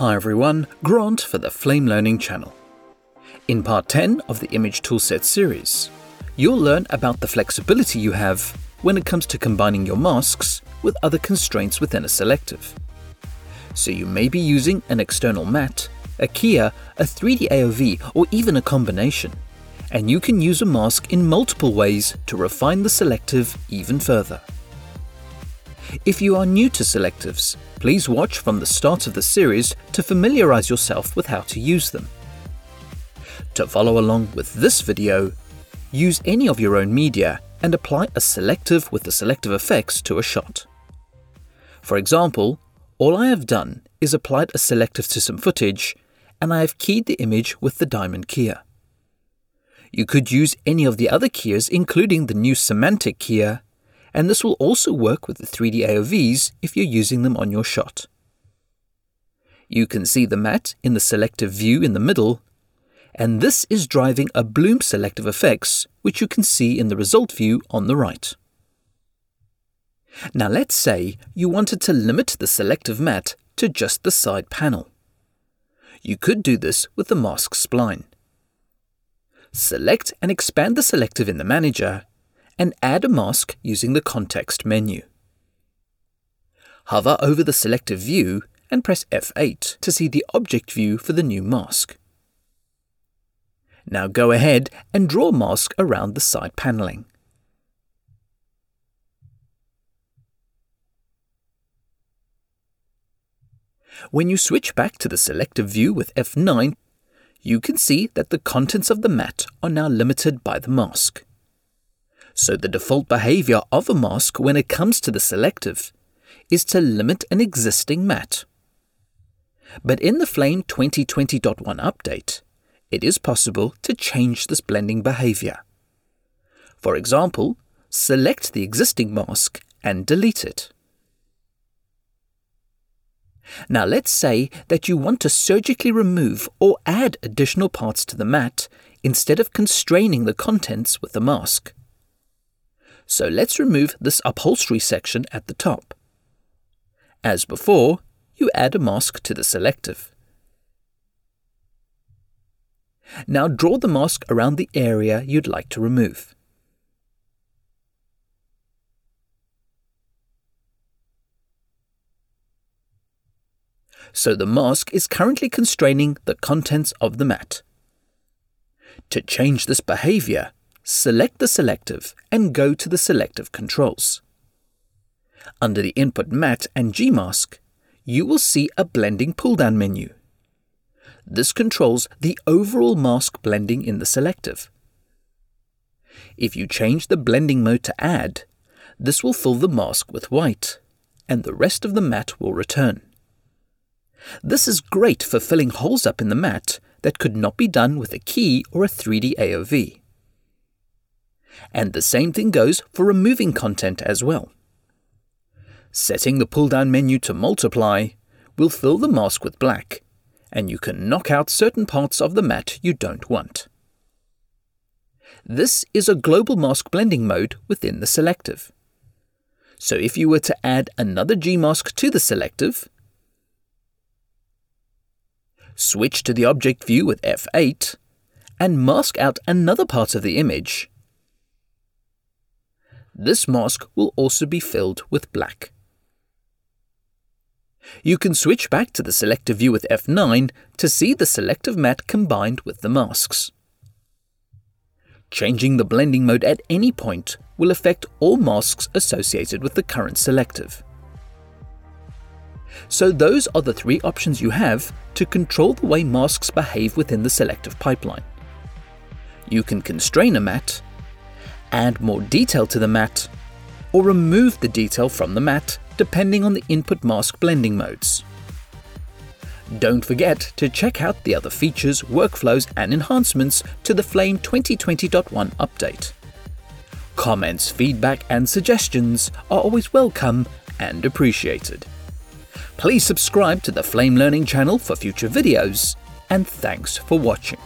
Hi everyone, Grant for the Flame Learning channel. In part 10 of the Image Toolset series, you'll learn about the flexibility you have when it comes to combining your masks with other constraints within a selective. So you may be using an external matte, a keyer, a 3D AOV, or even a combination, and you can use a mask in multiple ways to refine the selective even further. If you are new to selectives, please watch from the start of the series to familiarize yourself with how to use them. To follow along with this video, use any of your own media and apply a selective with the selective effects to a shot. For example, all I have done is applied a selective to some footage and I have keyed the image with the diamond keyer. You could use any of the other keyers including the new semantic keyer and this will also work with the 3D AOVs if you're using them on your shot. You can see the matte in the selective view in the middle, and this is driving a bloom selective effects, which you can see in the result view on the right. Now let's say you wanted to limit the selective matte to just the side panel. You could do this with the mask spline. Select and expand the selective in the manager and add a mask using the context menu. Hover over the selective view and press F8 to see the object view for the new mask. Now go ahead and draw a mask around the side paneling. When you switch back to the selective view with F9, you can see that the contents of the matte are now limited by the mask. So the default behavior of a mask when it comes to the selective is to limit an existing matte. But in the Flame 2020.1 update, it is possible to change this blending behavior. For example, select the existing mask and delete it. Now let's say that you want to surgically remove or add additional parts to the matte instead of constraining the contents with the mask. So let's remove this upholstery section at the top. As before, you add a mask to the selective. Now draw the mask around the area you'd like to remove. So the mask is currently constraining the contents of the matte. To change this behavior, select the selective and go to the selective controls. Under the Input Matte and Gmask, you will see a blending pull-down menu. This controls the overall mask blending in the selective. If you change the blending mode to Add, this will fill the mask with white, and the rest of the matte will return. This is great for filling holes up in the matte that could not be done with a key or a 3D AOV. And the same thing goes for removing content as well. Setting the pull down menu to multiply will fill the mask with black, and you can knock out certain parts of the matte you don't want. This is a global mask blending mode within the selective. So if you were to add another Gmask to the selective, switch to the object view with F8, and mask out another part of the image, this mask will also be filled with black. You can switch back to the selective view with F9 to see the selective matte combined with the masks. Changing the blending mode at any point will affect all masks associated with the current selective. So those are the three options you have to control the way masks behave within the selective pipeline. You can constrain a matte, add more detail to the matte, or remove the detail from the matte depending on the input mask blending modes. Don't forget to check out the other features, workflows, and enhancements to the Flame 2020.1 update. Comments, feedback, and suggestions are always welcome and appreciated. Please subscribe to the Flame Learning channel for future videos, and thanks for watching.